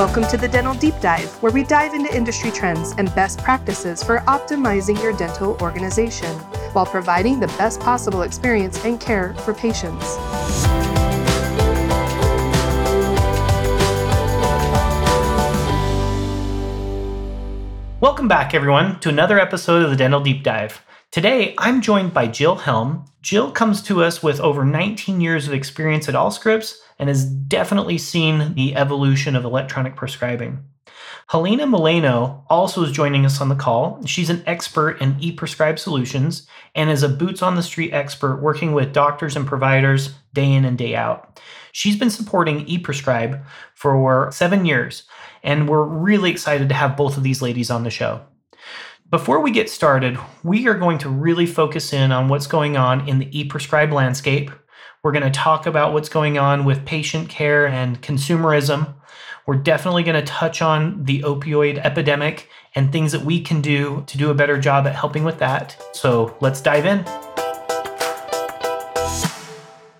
Welcome to the Dental Deep Dive, where we dive into industry trends and best practices for optimizing your dental organization while providing the best possible experience and care for patients. Welcome back, everyone, to another episode of the Dental Deep Dive. Today, I'm joined by Jill Helm. Jill comes to us with over 19 years of experience at Allscripts and has definitely seen the evolution of electronic prescribing. Helena Moleno also is joining us on the call. She's an expert in e-prescribe solutions and is a boots on the street expert working with doctors and providers day in and day out. She's been supporting e-prescribe for 7 years and we're really excited to have both of these ladies on the show. Before we get started, we are going to really focus in on what's going on in the e prescribe landscape. We're going to talk about what's going on with patient care and consumerism. We're definitely going to touch on the opioid epidemic and things that we can do to do a better job at helping with that. So let's dive in.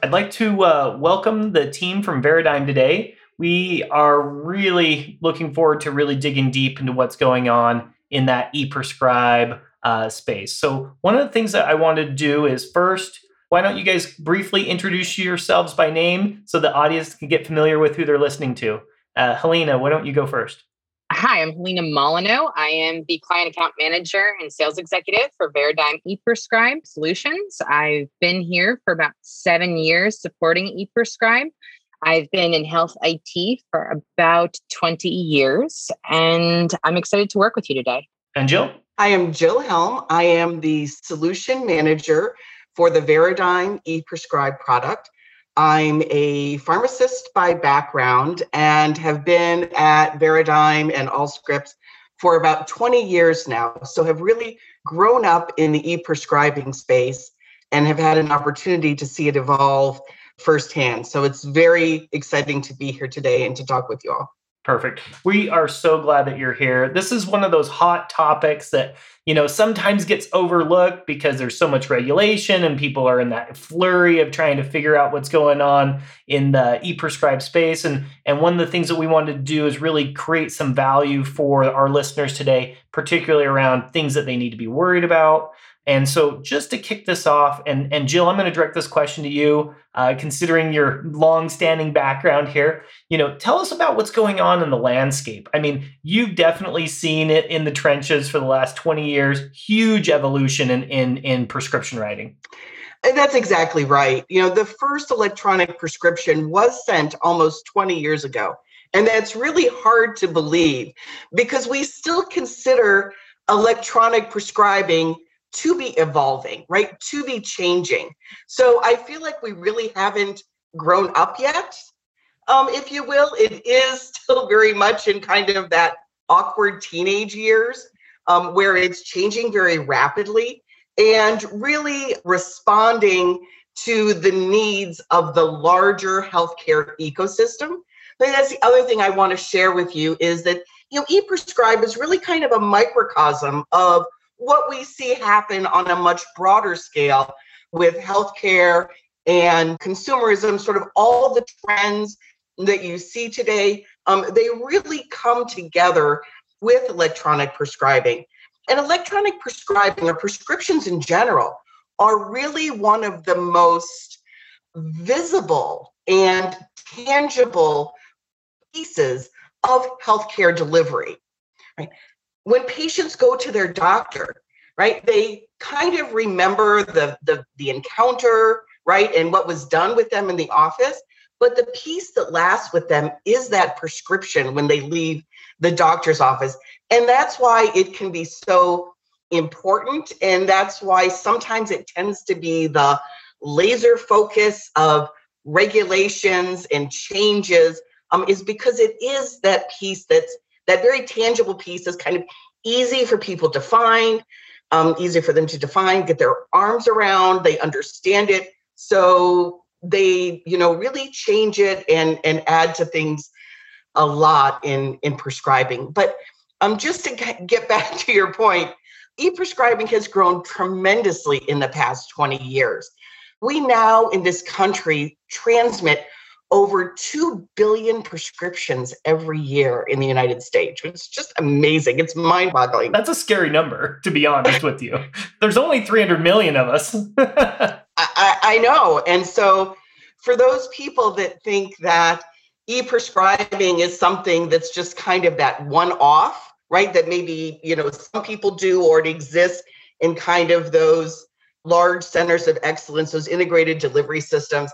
I'd like to uh, welcome the team from Veradigm today. We are really looking forward to really digging deep into what's going on in that e-prescribe uh, space. So one of the things that I wanted to do is first, why don't you guys briefly introduce yourselves by name so the audience can get familiar with who they're listening to? Uh, Helena, why don't you go first? Hi, I'm Helena Molyneux. I am the client account manager and sales executive for Veradigm ePrescribe Solutions. I've been here for about seven years supporting ePrescribe. I've been in health IT for about 20 years, and I'm excited to work with you today. And Jill? I am Jill Helm. I am the solution manager for the Veradigm ePrescribe product. I'm a pharmacist by background and have been at Veradigm and Allscripts for about 20 years now. So have really grown up in the e-prescribing space and have had an opportunity to see it evolve firsthand. So it's very exciting to be here today and to talk with you all. Perfect. We are so glad that you're here. This is one of those hot topics that, you know, sometimes gets overlooked because there's so much regulation and people are in that flurry of trying to figure out what's going on in the e-prescribe space and and one of the things that we wanted to do is really create some value for our listeners today, particularly around things that they need to be worried about, and so, just to kick this off, and, and Jill, I'm going to direct this question to you, uh, considering your long-standing background here. You know, tell us about what's going on in the landscape. I mean, you've definitely seen it in the trenches for the last 20 years. Huge evolution in in, in prescription writing. And that's exactly right. You know, the first electronic prescription was sent almost 20 years ago. And that's really hard to believe because we still consider electronic prescribing to be evolving, right? To be changing. So I feel like we really haven't grown up yet, um, if you will. It is still very much in kind of that awkward teenage years um, where it's changing very rapidly and really responding to the needs of the larger healthcare ecosystem. I that's the other thing I want to share with you is that you know, e-prescribe is really kind of a microcosm of what we see happen on a much broader scale with healthcare and consumerism, sort of all the trends that you see today, um, they really come together with electronic prescribing. And electronic prescribing or prescriptions in general are really one of the most visible and tangible pieces of healthcare delivery. Right? When patients go to their doctor, right, they kind of remember the, the, the encounter, right, and what was done with them in the office. But the piece that lasts with them is that prescription when they leave the doctor's office. And that's why it can be so important. And that's why sometimes it tends to be the laser focus of regulations and changes, um, is because it is that piece that's that very tangible piece is kind of easy for people to find, um, easy for them to define, get their arms around, they understand it. So they, you know, really change it and and add to things a lot in in prescribing. But um, just to get back to your point, e-prescribing has grown tremendously in the past 20 years. We now in this country transmit over 2 billion prescriptions every year in the United States. It's just amazing. It's mind boggling. That's a scary number, to be honest with you. There's only 300 million of us. I, I, know. And so, for those people that think that e prescribing is something that's just kind of that one off, right? That maybe, you know, some people do or it exists in kind of those large centers of excellence, those integrated delivery systems.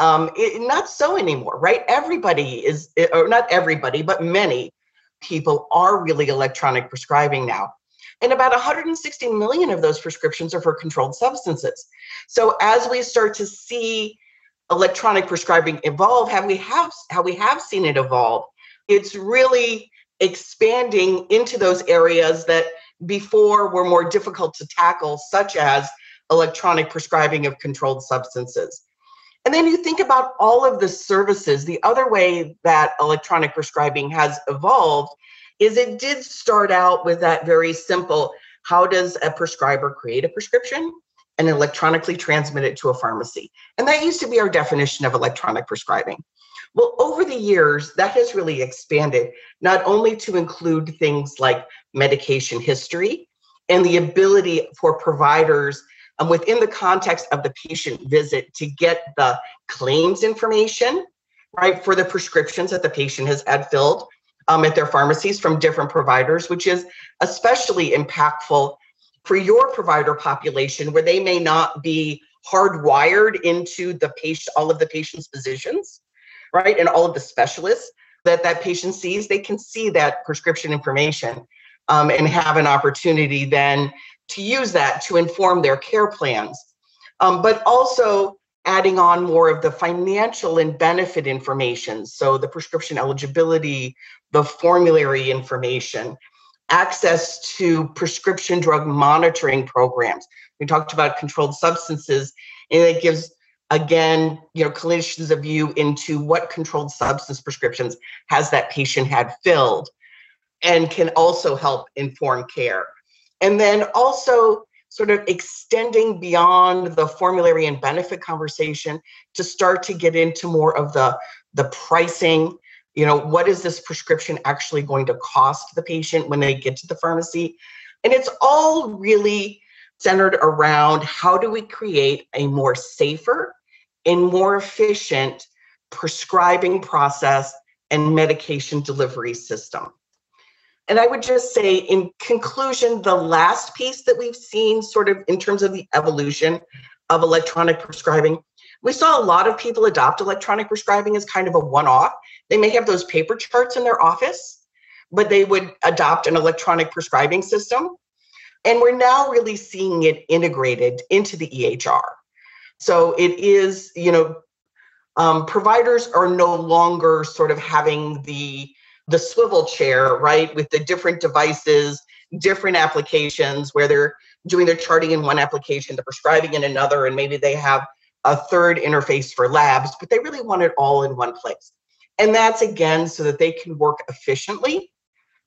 Um, it, not so anymore, right? Everybody is, or not everybody, but many people are really electronic prescribing now. And about 160 million of those prescriptions are for controlled substances. So as we start to see electronic prescribing evolve, how we have how we have seen it evolve, it's really expanding into those areas that before were more difficult to tackle, such as electronic prescribing of controlled substances. And then you think about all of the services. The other way that electronic prescribing has evolved is it did start out with that very simple how does a prescriber create a prescription and electronically transmit it to a pharmacy? And that used to be our definition of electronic prescribing. Well, over the years, that has really expanded, not only to include things like medication history and the ability for providers um, within the context of the patient visit to get the claims information, right, for the prescriptions that the patient has had filled um, at their pharmacies from different providers, which is especially impactful for your provider population where they may not be hardwired into the patient, all of the patient's physicians, right, and all of the specialists that that patient sees, they can see that prescription information um, and have an opportunity then to use that to inform their care plans, um, but also adding on more of the financial and benefit information. So the prescription eligibility, the formulary information, access to prescription drug monitoring programs. We talked about controlled substances, and it gives again, you know, clinicians a view into what controlled substance prescriptions has that patient had filled and can also help inform care. And then also sort of extending beyond the formulary and benefit conversation to start to get into more of the the pricing. You know what is this prescription actually going to cost the patient when they get to the pharmacy? And it's all really centered around how do we create a more safer and more efficient prescribing process and medication delivery system and I would just say, in conclusion, the last piece that we've seen, sort of in terms of the evolution of electronic prescribing, we saw a lot of people adopt electronic prescribing as kind of a one off. They may have those paper charts in their office, but they would adopt an electronic prescribing system. And we're now really seeing it integrated into the EHR. So it is, you know, um, providers are no longer sort of having the the swivel chair, right, with the different devices, different applications where they're doing their charting in one application, the prescribing in another, and maybe they have a third interface for labs, but they really want it all in one place. And that's again so that they can work efficiently.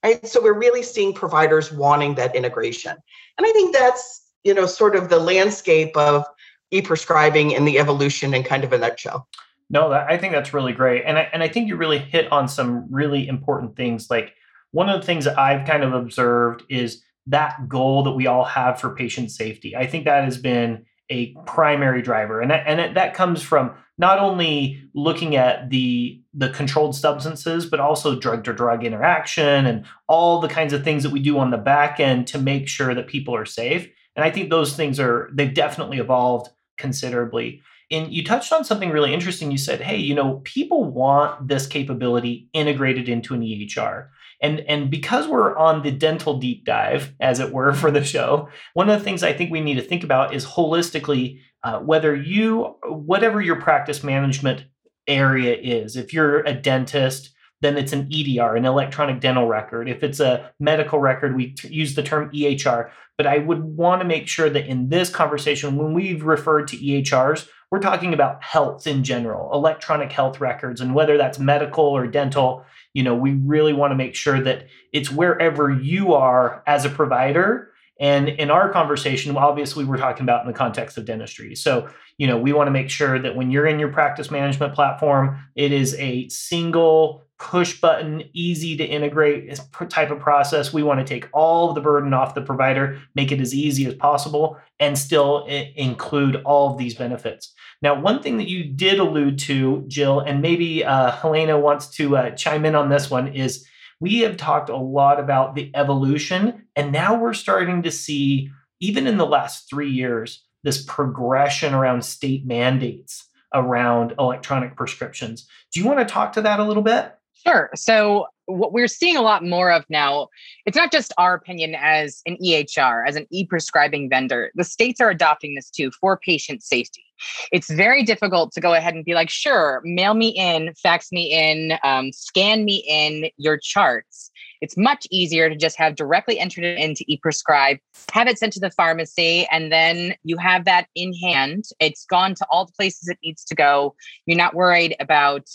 Right. So we're really seeing providers wanting that integration. And I think that's, you know, sort of the landscape of e-prescribing and the evolution in kind of a nutshell. No, that, I think that's really great, and I, and I think you really hit on some really important things. Like one of the things that I've kind of observed is that goal that we all have for patient safety. I think that has been a primary driver, and that, and it, that comes from not only looking at the the controlled substances, but also drug to drug interaction and all the kinds of things that we do on the back end to make sure that people are safe. And I think those things are they've definitely evolved considerably. And you touched on something really interesting. You said, hey, you know, people want this capability integrated into an EHR. And, and because we're on the dental deep dive, as it were, for the show, one of the things I think we need to think about is holistically uh, whether you, whatever your practice management area is, if you're a dentist, then it's an EDR, an electronic dental record. If it's a medical record, we t- use the term EHR. But I would want to make sure that in this conversation, when we've referred to EHRs, we're talking about health in general, electronic health records, and whether that's medical or dental. You know, we really want to make sure that it's wherever you are as a provider. And in our conversation, obviously, we're talking about in the context of dentistry. So, you know, we want to make sure that when you're in your practice management platform, it is a single push button, easy to integrate type of process. We want to take all of the burden off the provider, make it as easy as possible, and still include all of these benefits. Now, one thing that you did allude to, Jill, and maybe uh, Helena wants to uh, chime in on this one, is we have talked a lot about the evolution, and now we're starting to see, even in the last three years, this progression around state mandates around electronic prescriptions. Do you want to talk to that a little bit? Sure. So what we're seeing a lot more of now, it's not just our opinion as an EHR, as an e-prescribing vendor. The states are adopting this too for patient safety. It's very difficult to go ahead and be like, sure, mail me in, fax me in, um, scan me in your charts. It's much easier to just have directly entered it into e-prescribe, have it sent to the pharmacy, and then you have that in hand. It's gone to all the places it needs to go. You're not worried about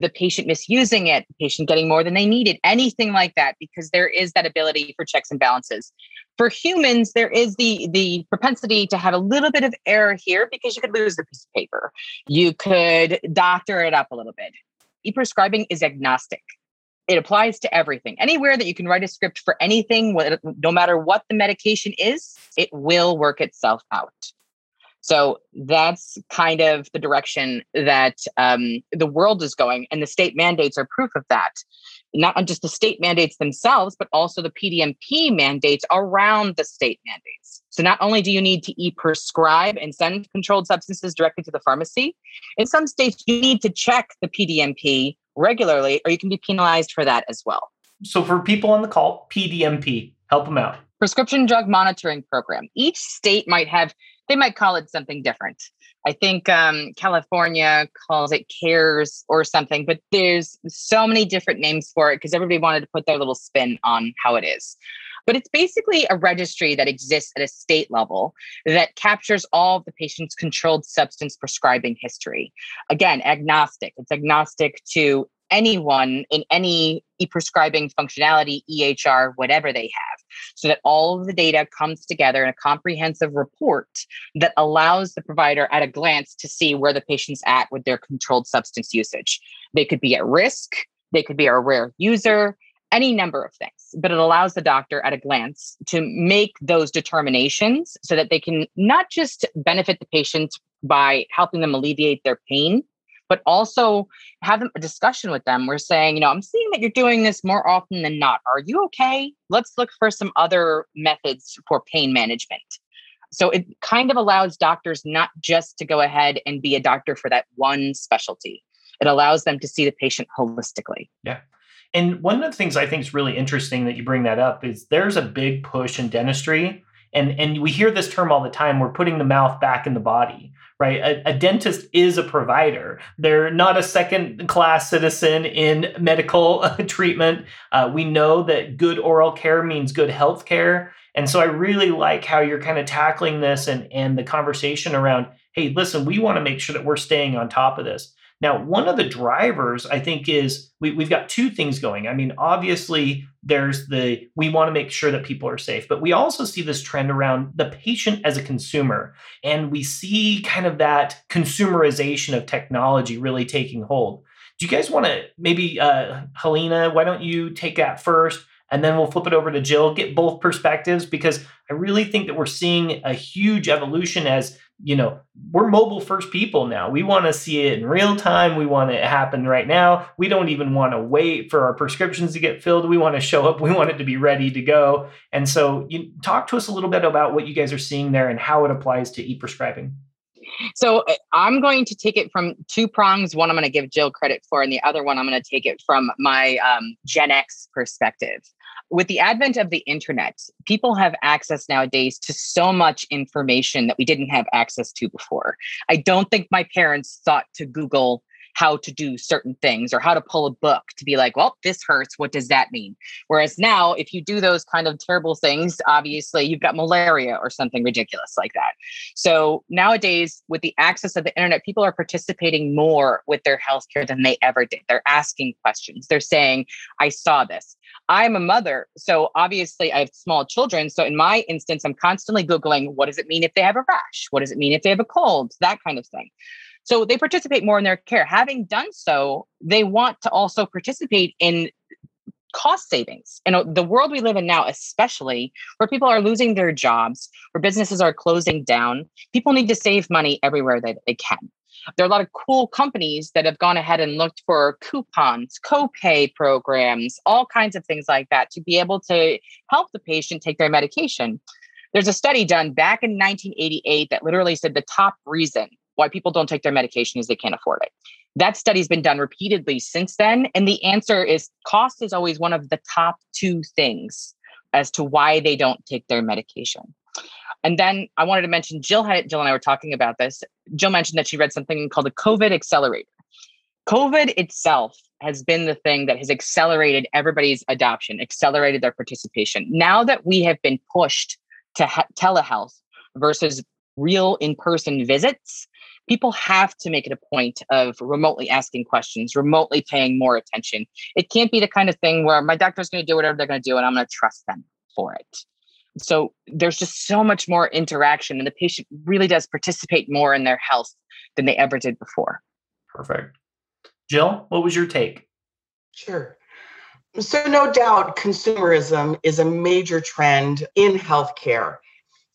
the patient misusing it, the patient getting more than they needed, anything like that, because there is that ability for checks and balances. For humans, there is the the propensity to have a little bit of error here because you could lose the piece of paper. You could doctor it up a little bit. E-prescribing is agnostic. It applies to everything. Anywhere that you can write a script for anything, no matter what the medication is, it will work itself out. So that's kind of the direction that um, the world is going, and the state mandates are proof of that. Not just the state mandates themselves, but also the PDMP mandates around the state mandates. So not only do you need to e-prescribe and send controlled substances directly to the pharmacy, in some states you need to check the PDMP regularly, or you can be penalized for that as well. So for people on the call, PDMP, help them out. Prescription Drug Monitoring Program. Each state might have they might call it something different. I think um, California calls it CARES or something, but there's so many different names for it because everybody wanted to put their little spin on how it is. But it's basically a registry that exists at a state level that captures all of the patient's controlled substance prescribing history. Again, agnostic. It's agnostic to anyone in any e-prescribing functionality, EHR, whatever they have so that all of the data comes together in a comprehensive report that allows the provider at a glance to see where the patient's at with their controlled substance usage. They could be at risk, they could be a rare user, any number of things, but it allows the doctor at a glance to make those determinations so that they can not just benefit the patient by helping them alleviate their pain, but also have a discussion with them. We're saying, you know, I'm seeing that you're doing this more often than not. Are you okay? Let's look for some other methods for pain management. So it kind of allows doctors not just to go ahead and be a doctor for that one specialty. It allows them to see the patient holistically. Yeah. And one of the things I think is really interesting that you bring that up is there's a big push in dentistry and and we hear this term all the time we're putting the mouth back in the body right? A, a, dentist is a provider. They're not a second class citizen in medical treatment. Uh, we know that good oral care means good health care. And so i really like how you're kind of tackling this and and the conversation around hey listen we want to make sure that we're staying on top of this now, one of the drivers I think is we, we've got two things going. I mean, obviously, there's the we want to make sure that people are safe, but we also see this trend around the patient as a consumer. And we see kind of that consumerization of technology really taking hold. Do you guys want to maybe, uh, Helena, why don't you take that first? and then we'll flip it over to Jill, get both perspectives because I really think that we're seeing a huge evolution as you know, we're mobile first people now. We want to see it in real time. We want it to happen right now. We don't even want to wait for our prescriptions to get filled. We want to show up. We want it to be ready to go. And so, you talk to us a little bit about what you guys are seeing there and how it applies to e-prescribing. So uh, I'm going to take it from two prongs. One I'm going to give Jill credit for, and the other one I'm going to take it from my um, Gen X perspective with the advent of the internet, people have access nowadays to so much information that we didn't have access to before. I don't think my parents thought to Google how to do certain things or how to pull a book to be like, well, this hurts. What does that mean? Whereas now, if you do those kind of terrible things, obviously you've got malaria or something ridiculous like that. So nowadays, with the access of the internet, people are participating more with their healthcare than they ever did. They're asking questions. They're saying, I saw this. I'm a mother. So obviously I have small children. So in my instance, I'm constantly Googling what does it mean if they have a rash? What does it mean if they have a cold? That kind of thing. So they participate more in their care. Having done so, they want to also participate in cost savings. And the world we live in now, especially where people are losing their jobs, where businesses are closing down, people need to save money everywhere that they can. There are a lot of cool companies that have gone ahead and looked for coupons, copay programs, all kinds of things like that to be able to help the patient take their medication. There's a study done back in 1988 that literally said the top reason why people don't take their medication is they can't afford it. That study's been done repeatedly since then. And the answer is cost is always one of the top two things as to why they don't take their medication. And then I wanted to mention Jill had Jill and I were talking about this. Jill mentioned that she read something called the COVID accelerator. COVID itself has been the thing that has accelerated everybody's adoption, accelerated their participation. Now that we have been pushed to ha- telehealth versus real in-person visits, people have to make it a point of remotely asking questions, remotely paying more attention. It can't be the kind of thing where my doctor's going to do whatever they're going to do and I'm going to trust them for it. So there's just so much more interaction, and the patient really does participate more in their health than they ever did before. Perfect. Jill, what was your take? Sure. So, no doubt, consumerism is a major trend in healthcare.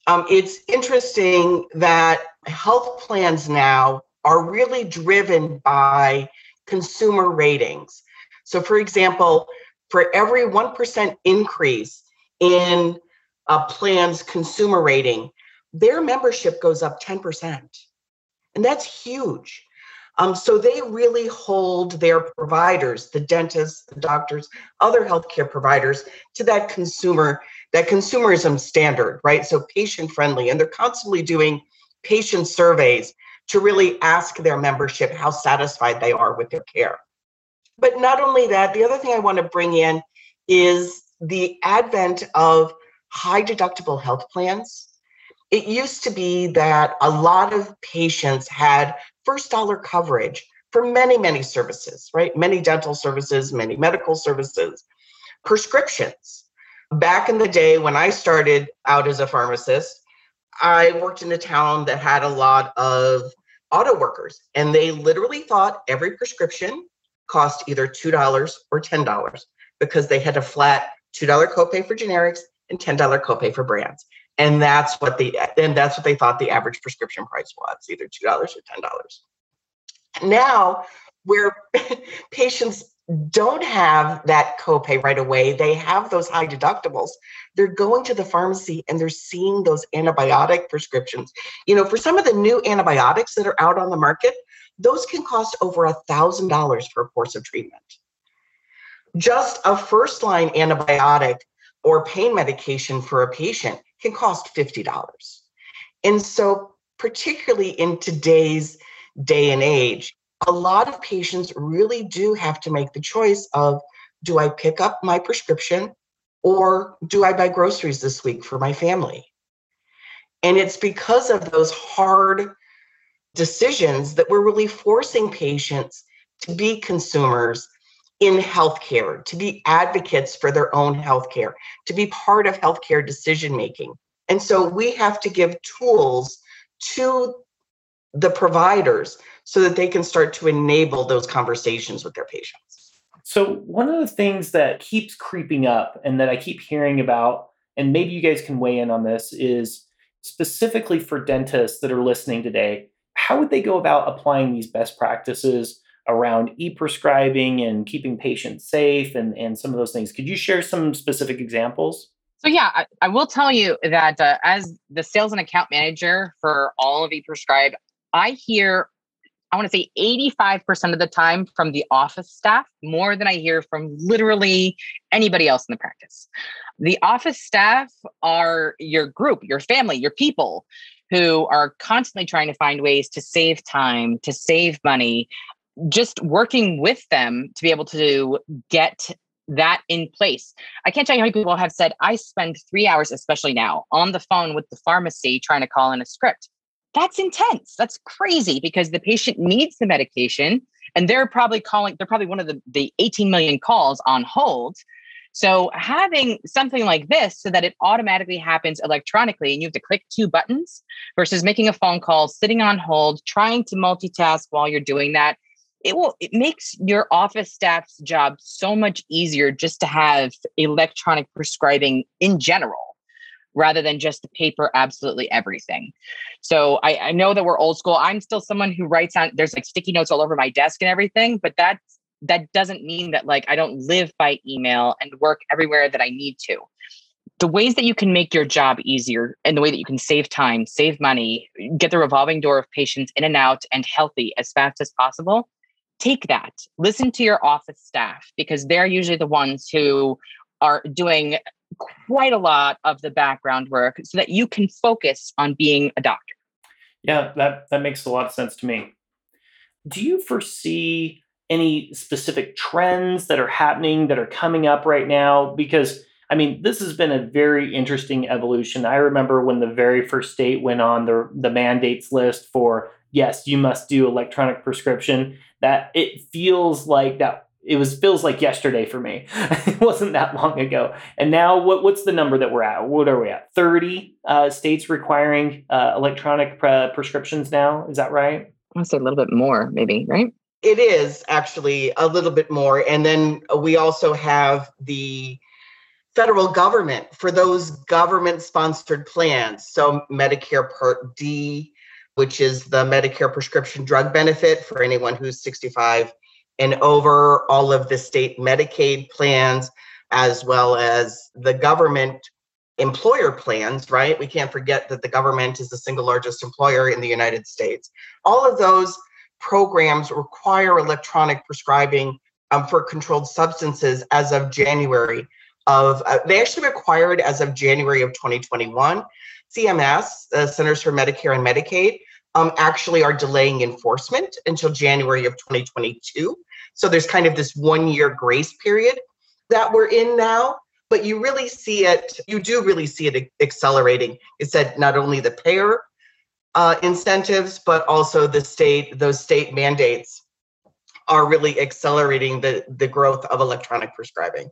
Um, it's interesting that health plans now are really driven by consumer ratings. So, for example, for every 1% increase in a plan's consumer rating, their membership goes up 10%. And that's huge. Um, so they really hold their providers, the dentists, the doctors, other healthcare providers, to that consumer, that consumerism standard, right? So patient friendly, and they're constantly doing patient surveys to really ask their membership how satisfied they are with their care. But not only that, the other thing I want to bring in is the advent of high deductible health plans. It used to be that a lot of patients had first dollar coverage for many, many services, right? Many dental services, many medical services, prescriptions. Back in the day when I started out as a pharmacist, I worked in a town that had a lot of auto workers, and they literally thought every prescription cost either $2 or $10 because they had a flat $2 copay for generics and $10 copay for brands. And that's what the and that's what they thought the average prescription price was, either $2 or $10. Now, where patients don't have that copay right away, they have those high deductibles. They're going to the pharmacy and they're seeing those antibiotic prescriptions. You know, for some of the new antibiotics that are out on the market, those can cost over a thousand dollars for a course of treatment. Just a first line antibiotic or pain medication for a patient can cost $50. And so, particularly in today's day and age, a lot of patients really do have to make the choice of do I pick up my prescription or do I buy groceries this week for my family? And it's because of those hard decisions that we're really forcing patients to be consumers in healthcare, to be advocates for their own healthcare, to be part of healthcare decision making. And so we have to give tools to the providers so that they can start to enable those conversations with their patients. So, one of the things that keeps creeping up and that I keep hearing about, and maybe you guys can weigh in on this, is specifically for dentists that are listening today, how would they go about applying these best practices around e-prescribing and keeping patients safe and, and some of those things. Could you share some specific examples? So yeah, I, I will tell you that uh, as the sales and account manager for all of ePrescribe, I hear I want to say 85% of the time from the office staff, more than I hear from literally anybody else in the practice. The office staff are your group, your family, your people who are constantly trying to find ways to save time, to save money, just working with them to be able to get that in place. I can't tell you how many people have said, I spend three hours, especially now, on the phone with the pharmacy trying to call in a script. That's intense. That's crazy because the patient needs the medication and they're probably calling, they're probably one of the, the 18 million calls on hold. So having something like this so that it automatically happens electronically and you have to click two buttons versus making a phone call, sitting on hold, trying to multitask while you're doing that, it will it makes your office staff's job so much easier just to have electronic prescribing in general rather than just the paper absolutely everything. So I, I know that we're old school. I'm still someone who writes on there's like sticky notes all over my desk and everything but that's that doesn't mean that like i don't live by email and work everywhere that i need to. The ways that you can make your job easier and the way that you can save time save money get the revolving door of patients in and out and healthy as fast as possible take that listen to your office staff because they're usually the ones who are doing quite a lot of the background work so that you can focus on being a doctor yeah that that makes a lot of sense to me do you foresee any specific trends that are happening that are coming up right now because I mean, this has been a very interesting evolution. I remember when the very first state went on the the mandates list for yes, you must do electronic prescription. That it feels like that it was feels like yesterday for me. it wasn't that long ago. And now, what what's the number that we're at? What are we at? Thirty uh, states requiring uh, electronic pre- prescriptions now. Is that right? I want to say a little bit more, maybe. Right? It is actually a little bit more. And then we also have the federal government for those government sponsored plans. So, Medicare Part D, which is the Medicare prescription drug benefit for anyone who's 65 and over, all of the state Medicaid plans, as well as the government employer plans, right? We can't forget that the government is the single largest employer in the United States. All of those programs require electronic prescribing um, for controlled substances as of January of, uh, they actually required as of January of 2021. CMS, the Centers for Medicare and Medicaid, um, actually are delaying enforcement until January of 2022. So there's kind of this one year grace period that we're in now. But you really see it, you do really see it accelerating. It said not only the payer uh, incentives, but also the state, those state mandates are really accelerating the, the growth of electronic prescribing.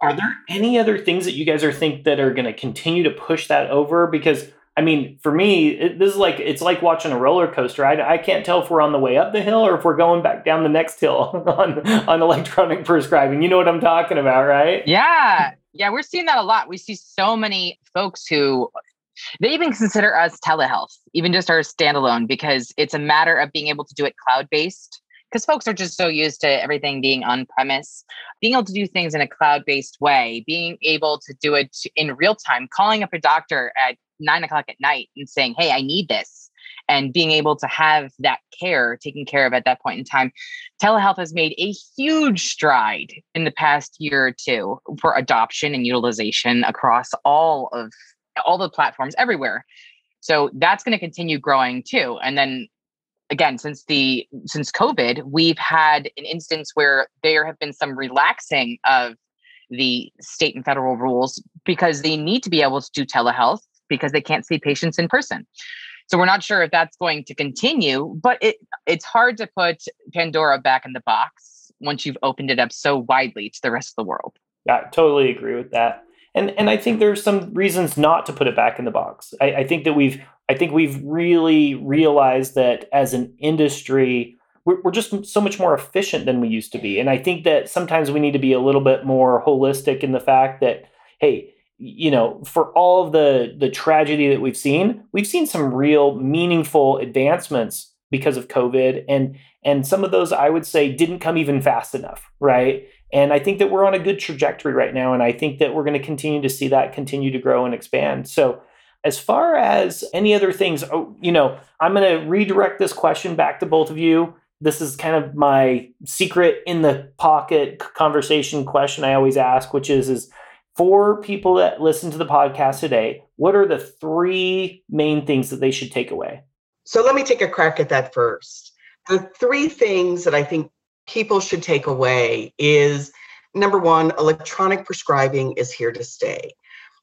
Are there any other things that you guys are think that are going to continue to push that over? Because I mean, for me, it, this is like it's like watching a roller coaster. I, I can't tell if we're on the way up the hill or if we're going back down the next hill on on electronic prescribing. You know what I'm talking about, right? Yeah, yeah, we're seeing that a lot. We see so many folks who they even consider us telehealth, even just our standalone, because it's a matter of being able to do it cloud based. Because folks are just so used to everything being on premise, being able to do things in a cloud based way, being able to do it in real time, calling up a doctor at nine o'clock at night and saying, Hey, I need this, and being able to have that care taken care of at that point in time. Telehealth has made a huge stride in the past year or two for adoption and utilization across all of all the platforms everywhere. So that's going to continue growing too. And then again, since the since COVID, we've had an instance where there have been some relaxing of the state and federal rules because they need to be able to do telehealth because they can't see patients in person. So we're not sure if that's going to continue, but it it's hard to put Pandora back in the box once you've opened it up so widely to the rest of the world. Yeah, I totally agree with that and and I think there's some reasons not to put it back in the box. I, I think that we've I think we've really realized that as an industry, we're, we're just so much more efficient than we used to be, and I think that sometimes we need to be a little bit more holistic in the fact that hey, you know, for all of the the tragedy that we've seen, we've seen some real meaningful advancements because of COVID, and and some of those I would say didn't come even fast enough, right? And I think that we're on a good trajectory right now. And I think that we're going to continue to see that continue to grow and expand. So, as far as any other things, oh, you know, I'm going to redirect this question back to both of you. This is kind of my secret in the pocket conversation question I always ask, which is, is for people that listen to the podcast today, what are the three main things that they should take away? So let me take a crack at that first. The three things that I think people should take away is number one, electronic prescribing is here to stay.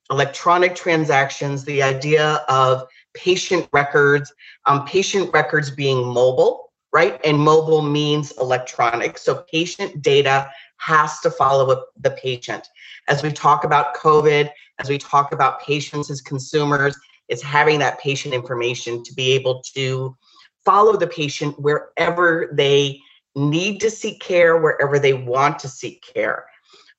Electronic transactions, the idea of patient records, um, patient records being mobile, right? And mobile means electronic. So patient data has to follow the patient. As we talk about COVID, as we talk about patients as consumers, it's having that patient information to be able to follow the patient wherever they need to seek care, wherever they want to seek care.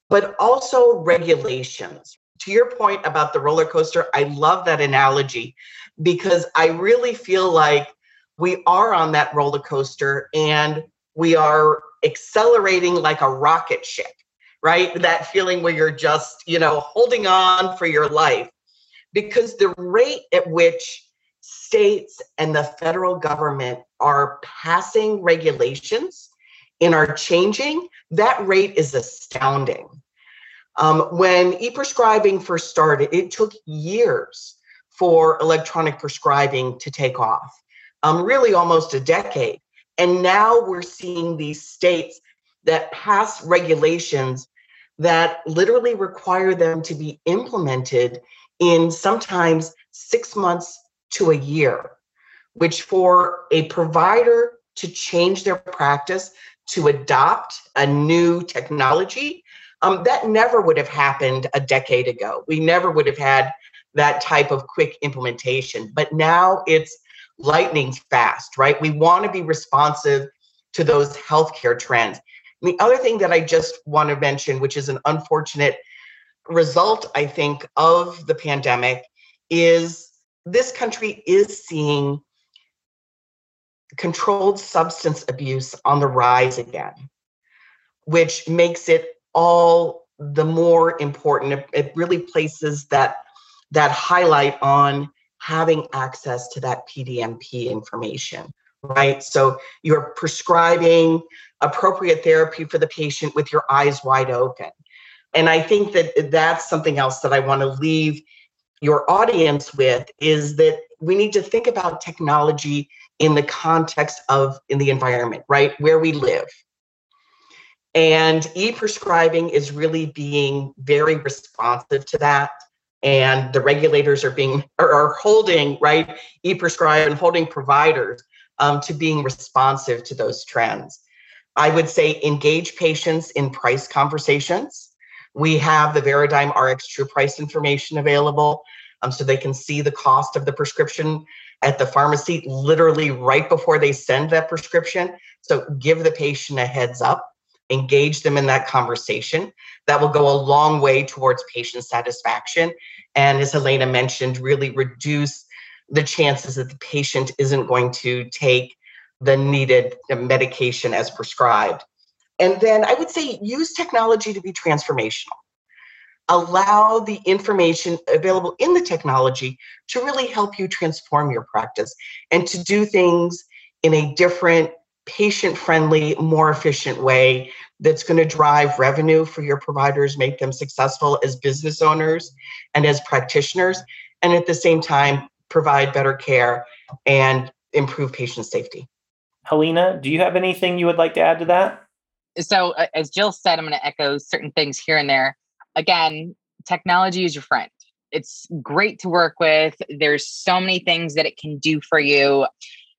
But also regulations. To your point about the roller coaster, I love that analogy because I really feel like we are on that roller coaster and we are accelerating like a rocket ship, right? That feeling where you're just, you know, holding on for your life. Because the rate at which states and the federal government are passing regulations and are changing, that rate is astounding. Um, when e prescribing first started, it took years for electronic prescribing to take off, um, really almost a decade. And now we're seeing these states that pass regulations that literally require them to be implemented in sometimes six months to a year, which for a provider to change their practice, to adopt a new technology, um, that never would have happened a decade ago. We never would have had that type of quick implementation. But now it's lightning fast, right? We want to be responsive to those healthcare trends. And the other thing that I just want to mention, which is an unfortunate result, I think, of the pandemic, is this country is seeing controlled substance abuse on the rise again, which makes it all the more important. It, really places that that highlight on having access to that PDMP information, right? So you're prescribing appropriate therapy for the patient with your eyes wide open. And I think that that's something else that I want to leave your audience with is that we need to think about technology in the context of in the environment, right? Where we live. And e-prescribing is really being very responsive to that and the regulators are being are, are holding right e-prescribe and holding providers um, to being responsive to those trends. I would say engage patients in price conversations. We have the Veradigm rx true price information available um, so they can see the cost of the prescription at the pharmacy literally right before they send that prescription. So give the patient a heads up engage them in that conversation. That will go a long way towards patient satisfaction. And as Helena mentioned, really reduce the chances that the patient isn't going to take the needed medication as prescribed. And then I would say use technology to be transformational. Allow the information available in the technology to really help you transform your practice and to do things in a different patient friendly, more efficient way that's going to drive revenue for your providers, make them successful as business owners and as practitioners, and at the same time, provide better care and improve patient safety. Helena, do you have anything you would like to add to that? So, uh, as Jill said, I'm going to echo certain things here and there. Again, technology is your friend. It's great to work with. There's so many things that it can do for you.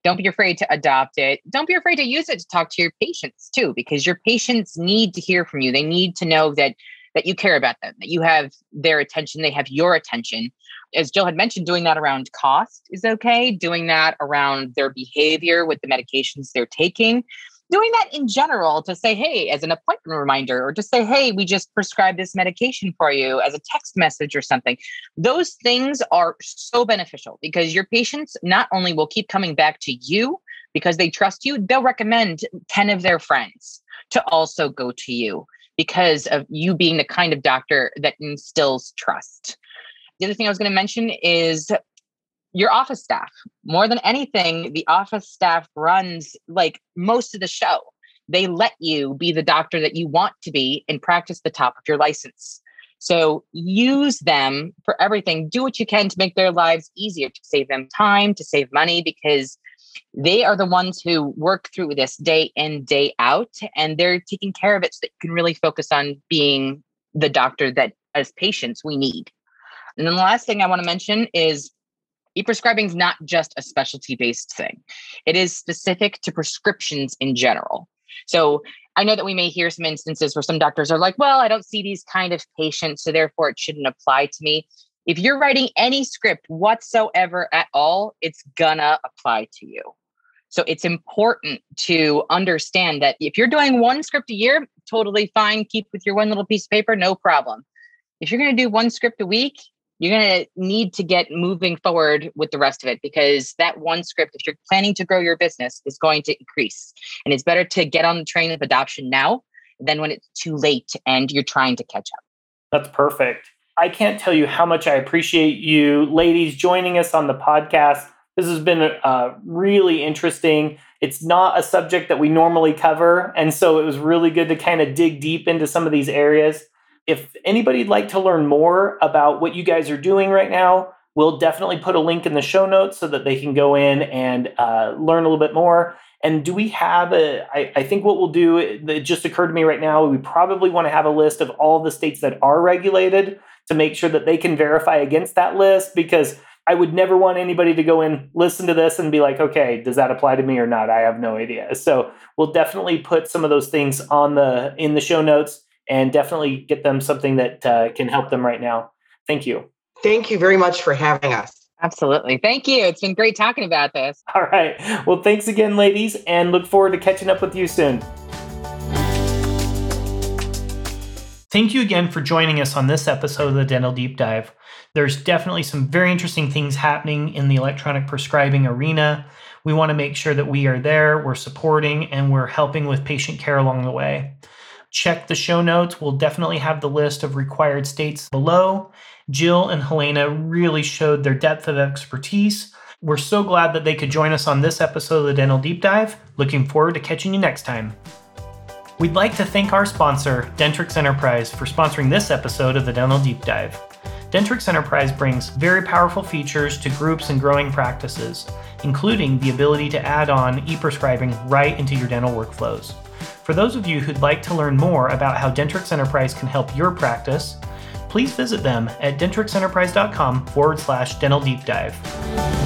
Don't be afraid to adopt it. Don't be afraid to use it to talk to your patients too, because your patients need to hear from you. They need to know that that you care about them, that you have their attention, they have your attention. As Jill had mentioned, doing that around cost is okay. Doing that around their behavior with the medications they're taking doing that in general to say, hey, as an appointment reminder, or to say, hey, we just prescribed this medication for you as a text message or something. Those things are so beneficial because your patients not only will keep coming back to you because they trust you, they'll recommend 10 of their friends to also go to you because of you being the kind of doctor that instills trust. The other thing I was going to mention is your office staff. More than anything, the office staff runs like most of the show. They let you be the doctor that you want to be and practice the top of your license. So use them for everything. Do what you can to make their lives easier, to save them time, to save money, because they are the ones who work through this day in, day out, and they're taking care of it so that you can really focus on being the doctor that as patients we need. And then the last thing I want to mention is E-prescribing is not just a specialty based thing. It is specific to prescriptions in general. So I know that we may hear some instances where some doctors are like, well, I don't see these kind of patients, so therefore it shouldn't apply to me. If you're writing any script whatsoever at all, it's gonna apply to you. So it's important to understand that if you're doing one script a year, totally fine. Keep with your one little piece of paper, no problem. If you're going to do one script a week, you're going to need to get moving forward with the rest of it because that one script, if you're planning to grow your business, is going to increase. And it's better to get on the train of adoption now than when it's too late and you're trying to catch up. That's perfect. I can't tell you how much I appreciate you ladies joining us on the podcast. This has been uh, really interesting. It's not a subject that we normally cover. And so it was really good to kind of dig deep into some of these areas. If anybody'd like to learn more about what you guys are doing right now, we'll definitely put a link in the show notes so that they can go in and uh, learn a little bit more. And do we have a? I, I think what we'll do, it just occurred to me right now, we probably want to have a list of all the states that are regulated to make sure that they can verify against that list because I would never want anybody to go in, listen to this, and be like, okay, does that apply to me or not? I have no idea. So we'll definitely put some of those things on the in the show notes and definitely get them something that uh, can help them right now. Thank you. Thank you very much for having us. Absolutely. Thank you. It's been great talking about this. All right. Well, thanks again, ladies, and look forward to catching up with you soon. Thank you again for joining us on this episode of the Dental Deep Dive. There's definitely some very interesting things happening in the electronic prescribing arena. We want to make sure that we are there, we're supporting, and we're helping with patient care along the way. Check the show notes. We'll definitely have the list of required states below. Jill and Helena really showed their depth of expertise. We're so glad that they could join us on this episode of the Dental Deep Dive. Looking forward to catching you next time. We'd like to thank our sponsor, Dentrix Enterprise, for sponsoring this episode of the Dental Deep Dive. Dentrix Enterprise brings very powerful features to groups and growing practices, including the ability to add on e prescribing right into your dental workflows. For those of you who'd like to learn more about how Dentrix Enterprise can help your practice, please visit them at dentrixenterprise.com forward slash dental deep dive.